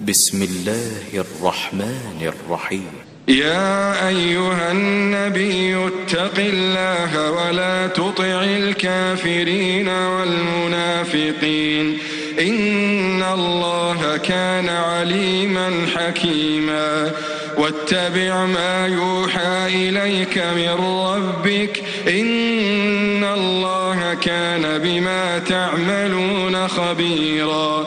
بسم الله الرحمن الرحيم. يا أيها النبي اتق الله ولا تطع الكافرين والمنافقين. إن الله كان عليما حكيما. واتبع ما يوحى إليك من ربك. إن الله كان بما تعملون خبيرا.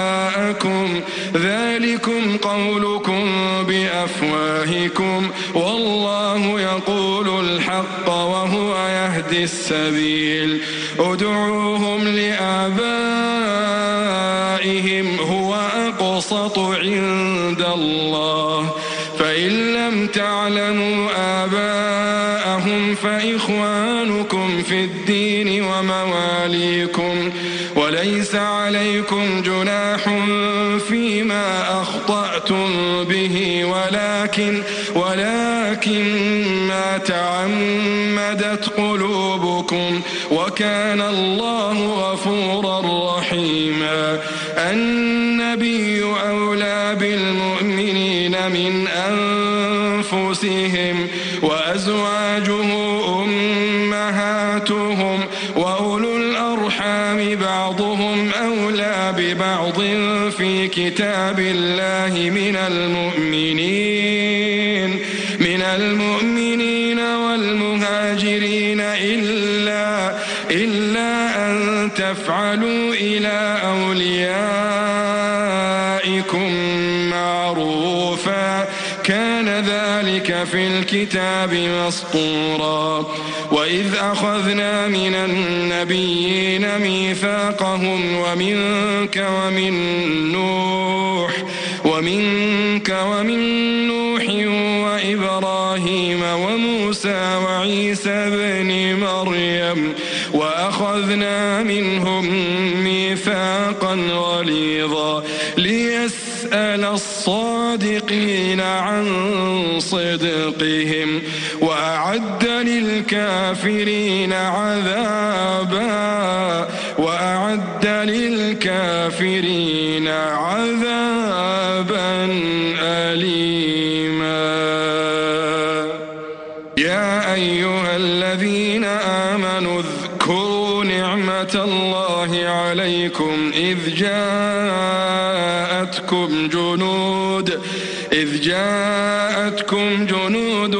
ذلكم قولكم بأفواهكم والله يقول الحق وهو يهدي السبيل ادعوهم لآبائهم هو أقسط عند الله فإن لم تعلموا آباءهم فإخوانكم في الدين ومواليكم وليس عليكم جناح ولكن ولكن ما تعمدت قلوبكم وكان الله غفورا رحيما. النبي أولى بالمؤمنين من أنفسهم وأزواجه أمهاتهم وأولو الأرحام بعضهم أولى ببعض في كتاب الله من المؤمنين. تفعلوا إلى أوليائكم معروفا. كان ذلك في الكتاب مسطورا. وإذ أخذنا من النبيين ميثاقهم ومنك ومن نوح ومنك ومن نوح وإبراهيم وموسى وعيسى بن مريم. وأخذنا منهم ميثاقا غليظا ليسأل الصادقين عن صدقهم وأعد للكافرين عذابا وأعد للكافرين عذابا الله عليكم إذ جاءتكم جنود إذ جاءتكم جنود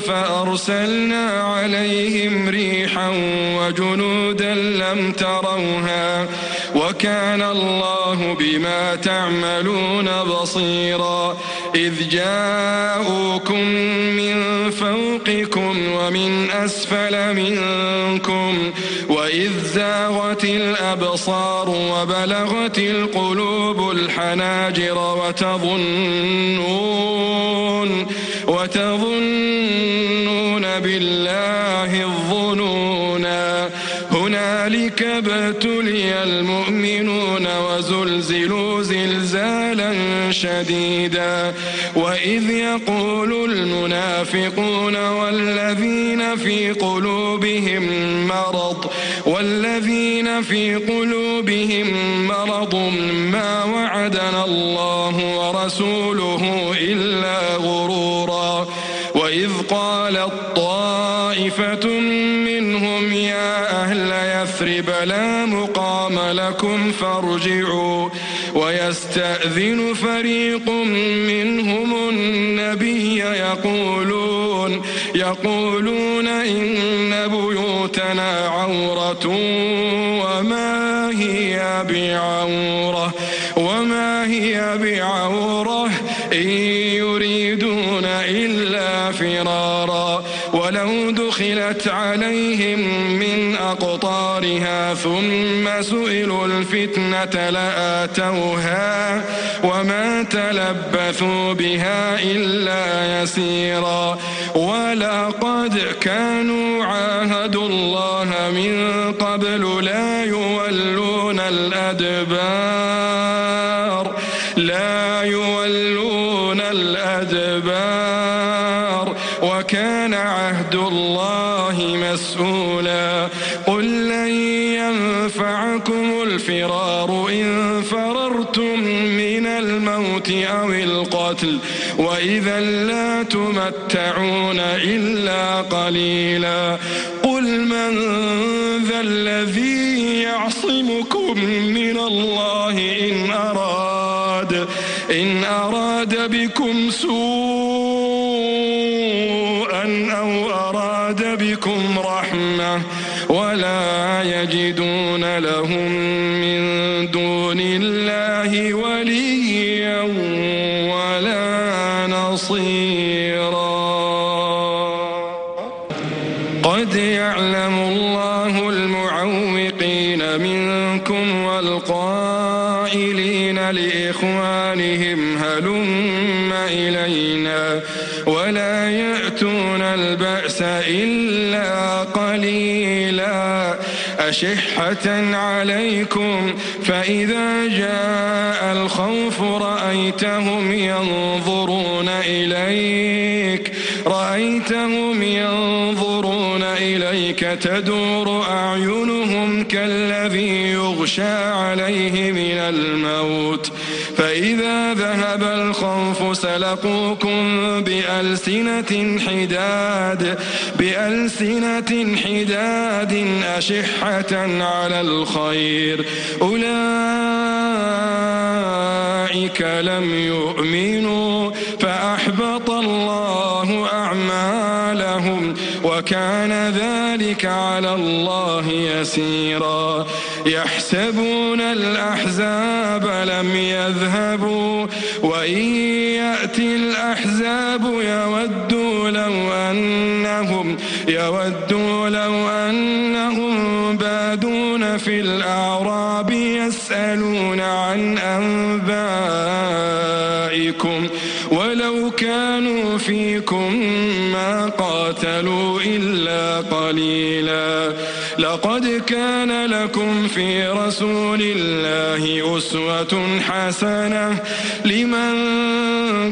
فأرسلنا عليهم ريحا وجنودا لم تروها وكان الله بما تعملون بصيرا إذ جاءوكم من فوقكم ومن أسفل منكم وإذ زاغت الأبصار وبلغت القلوب الحناجر وتظنون وتظنون بالله الظنونا هنالك ابتلي المؤمنون وزلزلوا زلزالا شديدا. وإذ يقول المنافقون والذين في قلوبهم مرض والذين في قلوبهم مرض ما وعدنا الله ورسوله إلا غرورا. يثرب لا مقام لكم فارجعوا. ويستأذن فريق منهم النبي يقولون يقولون إن بيوتنا عورة وما هي بعورة وما هي بعورة إن يريدون إلا فرارا. ولو دخلت عليهم من أقطارها ثم سئلوا الفتنة لآتوها وما تلبثوا بها إلا يسيرا ولقد كانوا عاهدوا الله من قبل لا يولون الأدبار لا يولون الأدبار عهد الله مسؤولا. قل لن ينفعكم الفرار إن فررتم من الموت أو القتل وإذا لا تمتعون إلا قليلا. قل من ذا الذي يعصمكم من الله إن أراد إن أراد بكم سوءا ولا يجدون لهم لإخوانهم هلم إلينا ولا يأتون البأس إلا قليلا أشحة عليكم فإذا جاء الخوف رأيتهم ينظرون إليك رأيتهم ينظرون إليك تدور أعينهم كالذي يغشى عليه من الموت. فإذا ذهب الخوف سلقوكم بألسنة حداد بألسنة حداد أشحة على الخير. أولئك لم يؤمنوا فأحبط الله وكان ذلك على الله يسيرا. يحسبون الأحزاب لم يذهبوا وإن يأتي الأحزاب يودوا لو أنهم يودوا لو أنهم بادون في الأعراب يسألون عن أنبائكم. ولو كانوا فيكم قاتلوا إلا قليلا. لقد كان لكم في رسول الله أسوة حسنة. لمن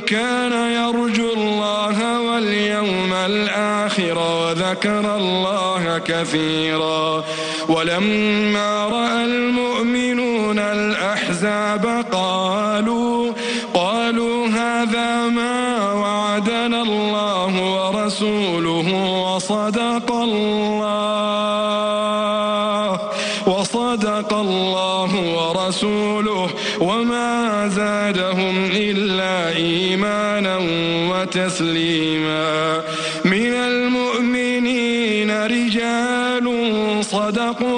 كان يرجو الله واليوم الآخر وذكر الله كثيرا. ولما رأى المؤمنون الأحزاب قالوا قالوا هذا ما وعدنا الله ورسوله وصدق الله وصدق الله ورسوله وما زادهم إلا إيمانا وتسليما. من المؤمنين رجال صدقوا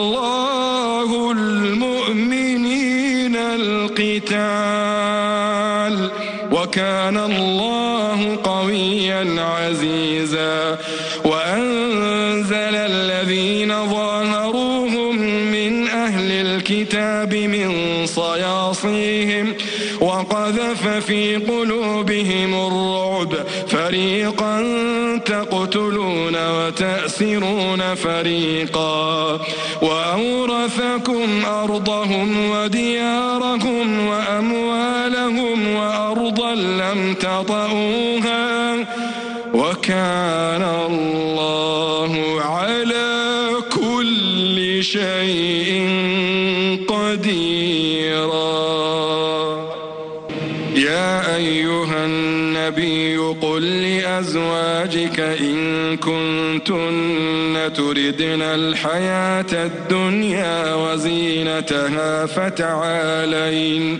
عزيزا. وأنزل الذين ظاهروهم من أهل الكتاب من صياصيهم وقذف في قلوبهم الرعب. فريقا تقتلون وتأسرون فريقا. وأورثكم أرضهم وديارهم وأموالهم وأرضا لم تطئوها وكان الله على كل شيء قديرا. يا أيها النبي قل لأزواجك إن كنتن تردن الحياة الدنيا وزينتها فتعالين.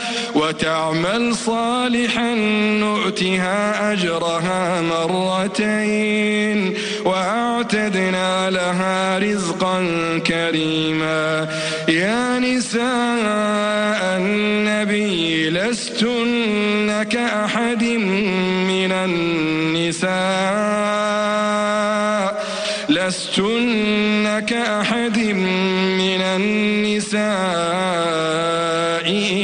وتعمل صالحا نؤتها أجرها مرتين وأعتدنا لها رزقا كريما. يا نساء النبي لستن كأحد من النساء. لستن كأحد من النساء.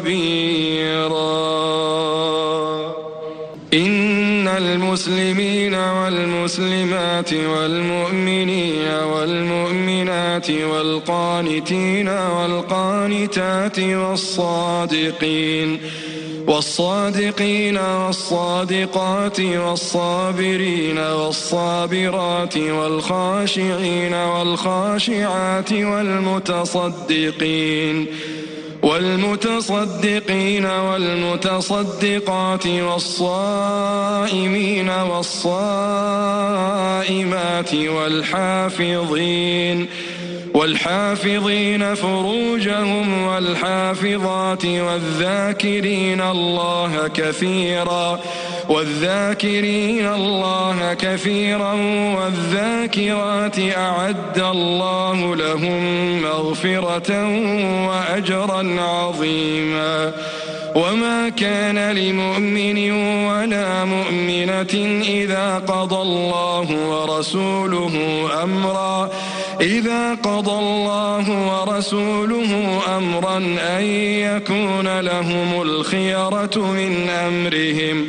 خبيرا إن المسلمين والمسلمات والمؤمنين والمؤمنات والقانتين والقانتات والصادقين والصادقين والصادقات والصابرين والصابرات والخاشعين والخاشعات والمتصدقين والمتصدقين والمتصدقات والصائمين والصائمات والحافظين والحافظين فروجهم والحافظات والذاكرين الله كثيرا والذاكرين الله كثيرا والذاكرات أعد الله لهم مغفرة وأجرا عظيما. وما كان لمؤمن ولا مؤمنة إذا قضى الله ورسوله أمرا إذا قضى الله ورسوله أمرا أن يكون لهم الخيرة من أمرهم.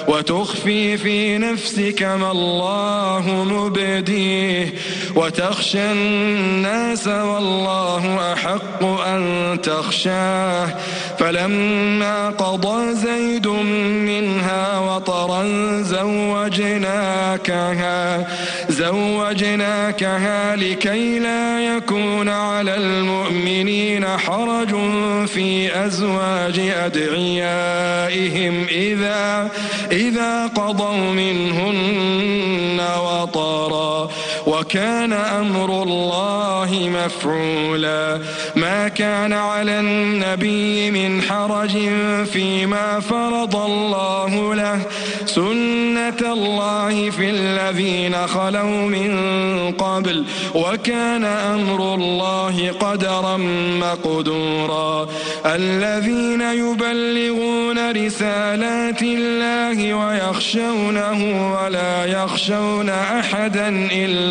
وتخفي في نفسك ما الله مبديه. وتخشى الناس والله أحق أن تخشاه. فلما قضى زيد منها وطرا زوجناكها. وزوجناكها لكي لا يكون على المؤمنين حرج في أزواج أدعيائهم إذا إذا قضوا منهن وطرا. وكان أمر الله مفعولا. ما كان على النبي من حرج فيما فرض الله له. سنة الله في الذين خلوا من قبل. وكان أمر الله قدرا مقدورا. الذين يبلغون رسالات الله ويخشونه ولا يخشون أحدا إلا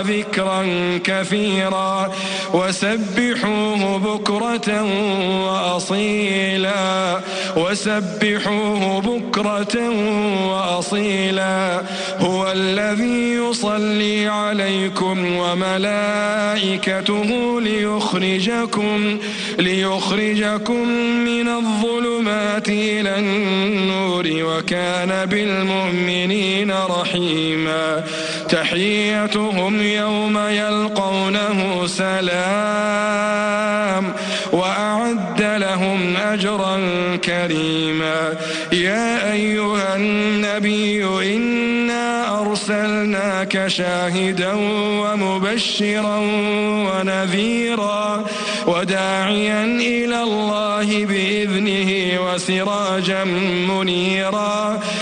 الله ذكرا كثيرا وسبحوه بكرة وأصيلا. وسبحوه بكرة وأصيلا. هو الذي يصلي عليكم وملائكته ليخرجكم ليخرجكم من الظلمات إلى النور وكان بالمؤمنين رحيما. تحيتهم يوم يلقونه سلام وأعد لهم أجرا كريما. يا أيها النبي إنا أرسلناك شاهدا ومبشرا ونذيرا وداعيا إلى الله بإذنه وسراجا منيرا.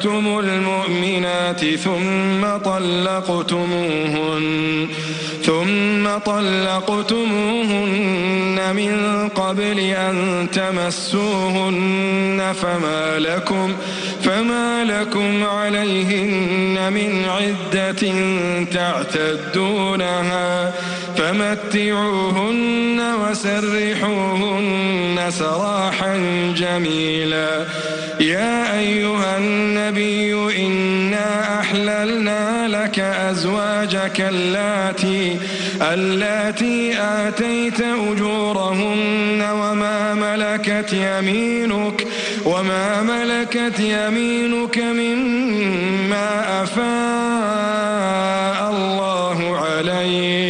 نكحتم المؤمنات ثم طلقتموهن ثم طلقتموهن من قبل أن تمسوهن فما لكم فما لكم عليهن من عدة تعتدونها فمتعوهن وسرحوهن سراحا جميلا. يا أيها النبي إنا أحللنا لك أزواجك اللاتي اللاتي آتيت أجورهن وما ملكت يمينك وما ملكت يمينك مما أفاء الله عليك.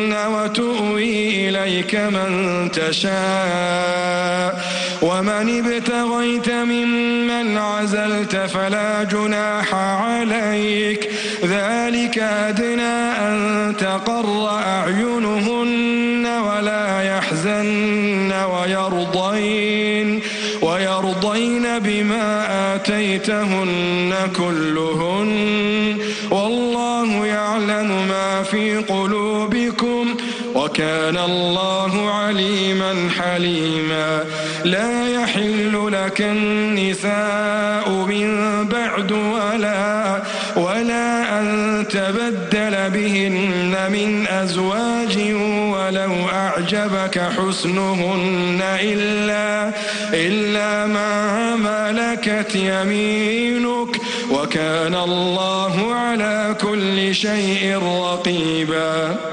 إليك من تشاء. ومن ابتغيت ممن عزلت فلا جناح عليك. ذلك أدنى أن تقر أعينهن ولا يحزن ويرضين. ويرضين بما آتيتهن كلهن. وكان الله عليما حليما. لا يحل لك النساء من بعد ولا ولا أن تبدل بهن من أزواج ولو أعجبك حسنهن إلا إلا ما ملكت يمينك. وكان الله على كل شيء رقيبا.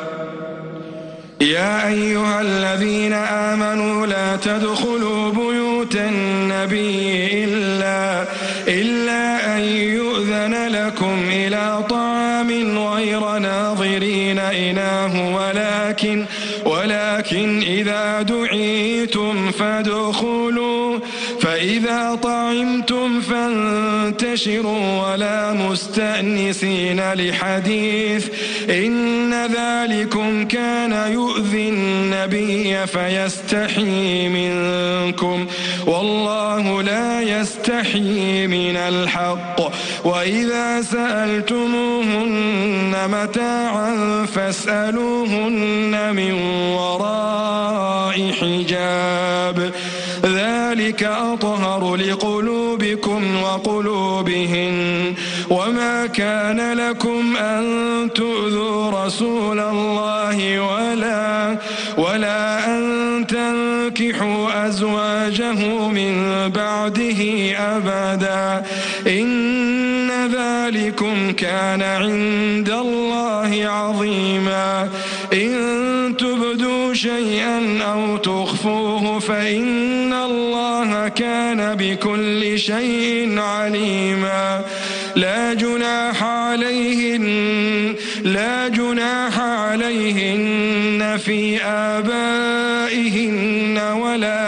يا أيها الذين آمنوا لا تدخلوا بيوت النبي إلا, إلا أن يؤذن لكم إلى طعام غير ناظرين إناه ولكن ولكن إذا دعيتم فادخلوا فإذا طعمتم فانتشروا ولا مستأنسين لحديث إن ذلكم كان يؤذي النبي فيستحي منكم. والله لا يستحي من الحق. وإذا سألتموهن متاعا فاسألوهن من وراء حجاب. ذلك أطهر لقلوبكم وقلوبهن. وما كان لكم أن تؤذوا رسول الله ولا ولا أن تنكحوا أزواجه من بعده أبدا إن ذلكم كان عند الله عظيما إن تبدوا شيئا أو تخفوه فإن الله كان بكل شيء عليما. لا جناح عليهن لا جناح عليهن في آبائهن ولا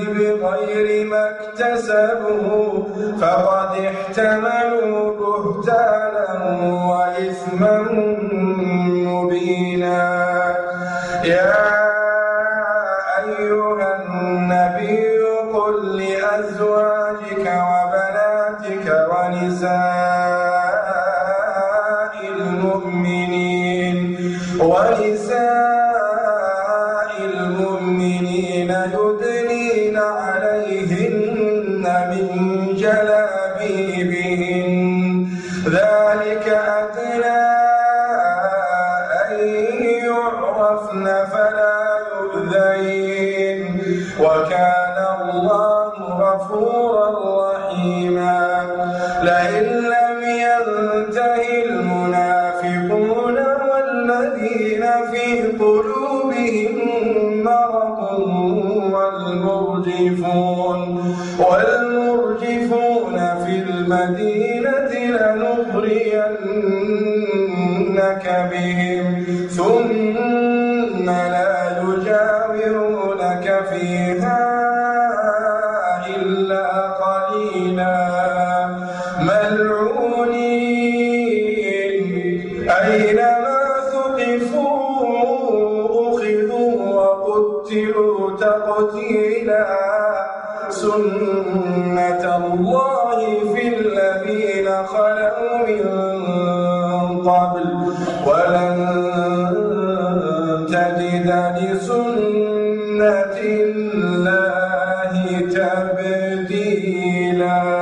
بغير ما اكتسبوا فقد احتملوا بهتانا وإثما مبينا. يا والذين في قلوبهم مرض والمرجفون والمرجفون في المدينة لنغرينك بهم. ثم لا تبديلا